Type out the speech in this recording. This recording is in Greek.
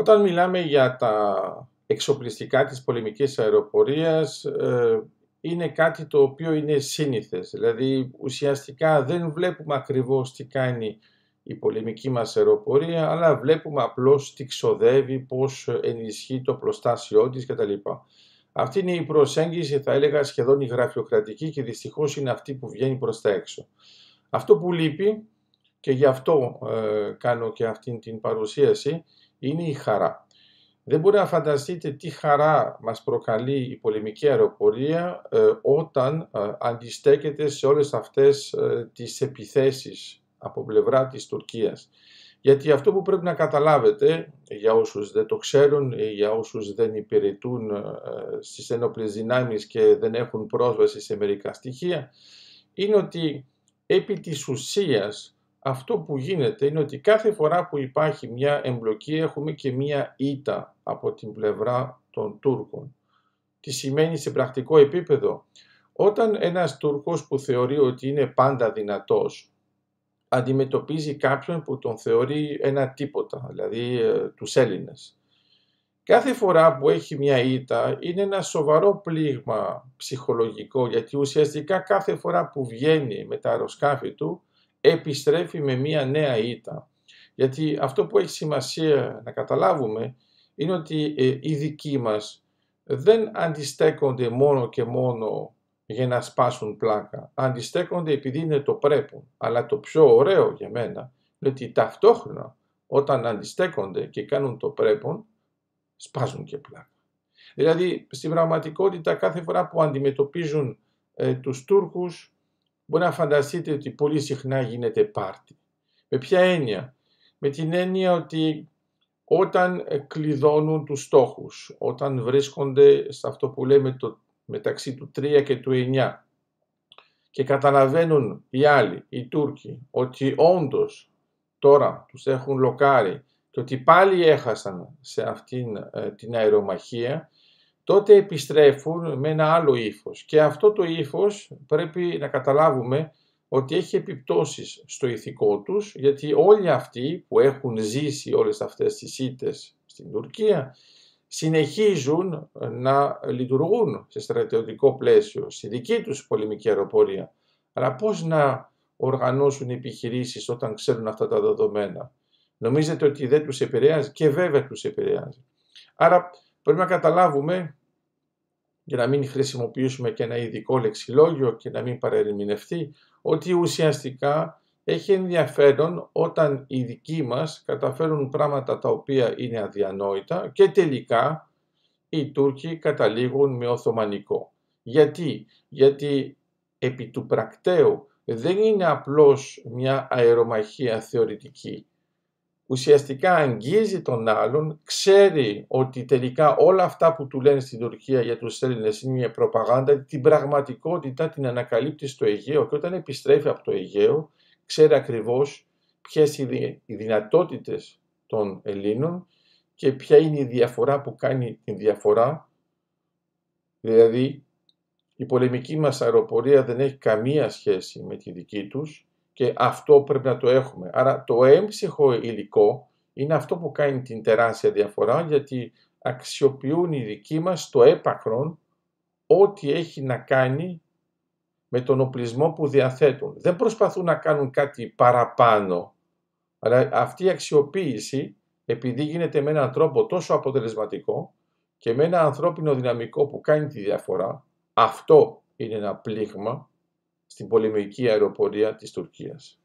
Όταν μιλάμε για τα εξοπλιστικά της πολεμικής αεροπορίας, ε, είναι κάτι το οποίο είναι σύνηθες. Δηλαδή, ουσιαστικά δεν βλέπουμε ακριβώς τι κάνει η πολεμική μας αεροπορία, αλλά βλέπουμε απλώς τι ξοδεύει, πώς ενισχύει το προστάσιό της κτλ. Αυτή είναι η προσέγγιση, θα έλεγα, σχεδόν η γραφειοκρατική και δυστυχώς είναι αυτή που βγαίνει προς τα έξω. Αυτό που λείπει και γι' αυτό ε, κάνω και αυτή την παρουσίαση είναι η χαρά. Δεν μπορεί να φανταστείτε τι χαρά μας προκαλεί η πολεμική αεροπορία ε, όταν ε, αντιστέκεται σε όλες αυτές ε, τις επιθέσεις από πλευρά της Τουρκίας. Γιατί αυτό που πρέπει να καταλάβετε, για όσους δεν το ξέρουν, για όσους δεν υπηρετούν στις ενόπλες δυνάμεις και δεν έχουν πρόσβαση σε μερικά στοιχεία, είναι ότι επί της ουσίας αυτό που γίνεται είναι ότι κάθε φορά που υπάρχει μια εμπλοκή έχουμε και μια ήττα από την πλευρά των Τούρκων. Τι σημαίνει σε πρακτικό επίπεδο; Όταν ένας Τούρκος που θεωρεί ότι είναι πάντα δυνατός αντιμετωπίζει κάποιον που τον θεωρεί ένα τίποτα, δηλαδή ε, τους Έλληνες. Κάθε φορά που έχει μια ήττα είναι ένα σοβαρό πλήγμα ψυχολογικό γιατί ουσιαστικά κάθε φορά που βγαίνει με τα αεροσκάφη του επιστρέφει με μία νέα ήττα. Γιατί αυτό που έχει σημασία να καταλάβουμε είναι ότι ε, οι δικοί μας δεν αντιστέκονται μόνο και μόνο για να σπάσουν πλάκα. Αντιστέκονται επειδή είναι το πρέπον. Αλλά το πιο ωραίο για μένα είναι ότι ταυτόχρονα όταν αντιστέκονται και κάνουν το πρέπον, σπάζουν και πλάκα. Δηλαδή, στην πραγματικότητα κάθε φορά που αντιμετωπίζουν ε, τους Τούρκους Μπορεί να φανταστείτε ότι πολύ συχνά γίνεται πάρτι. Με ποια έννοια; Με την έννοια ότι όταν κλειδώνουν τους στόχους, όταν βρίσκονται σε αυτό που λέμε το, μεταξύ του 3 και του 9 και καταλαβαίνουν οι άλλοι, οι Τούρκοι, ότι όντως τώρα τους έχουν λοκάρει και ότι πάλι έχασαν σε αυτήν ε, την αερομαχία, τότε επιστρέφουν με ένα άλλο ύφος. Και αυτό το ύφος πρέπει να καταλάβουμε ότι έχει επιπτώσεις στο ηθικό τους, γιατί όλοι αυτοί που έχουν ζήσει όλες αυτές τις ήττες στην Τουρκία, συνεχίζουν να λειτουργούν σε στρατιωτικό πλαίσιο, στη δική τους πολεμική αεροπορία. Αλλά πώς να οργανώσουν επιχειρήσεις όταν ξέρουν αυτά τα δεδομένα; Νομίζετε ότι δεν τους επηρεάζει; Και βέβαια τους επηρεάζει. Άρα πρέπει να καταλάβουμε για να μην χρησιμοποιήσουμε και ένα ειδικό λεξιλόγιο και να μην παρερμηνευτεί, ότι ουσιαστικά έχει ενδιαφέρον όταν οι δικοί μας καταφέρουν πράγματα τα οποία είναι αδιανόητα και τελικά οι Τούρκοι καταλήγουν με Οθωμανικό. Γιατί, γιατί επί του πρακτέου δεν είναι απλώς μια αερομαχία θεωρητική ουσιαστικά αγγίζει τον άλλον, ξέρει ότι τελικά όλα αυτά που του λένε στην Τουρκία για τους Έλληνες είναι μια προπαγάνδα, την πραγματικότητα την ανακαλύπτει στο Αιγαίο και όταν επιστρέφει από το Αιγαίο ξέρει ακριβώς ποιες είναι οι δυνατότητες των Ελλήνων και ποια είναι η διαφορά που κάνει την διαφορά. Δηλαδή η πολεμική μας αεροπορία δεν έχει καμία σχέση με τη δική τους και αυτό πρέπει να το έχουμε. Άρα το έμψυχο υλικό είναι αυτό που κάνει την τεράστια διαφορά γιατί αξιοποιούν οι δικοί μας το έπακρον ό,τι έχει να κάνει με τον οπλισμό που διαθέτουν. Δεν προσπαθούν να κάνουν κάτι παραπάνω. Αλλά αυτή η αξιοποίηση, επειδή γίνεται με έναν τρόπο τόσο αποτελεσματικό και με ένα ανθρώπινο δυναμικό που κάνει τη διαφορά, αυτό είναι ένα πλήγμα στην πολεμική αεροπορία της Τουρκίας.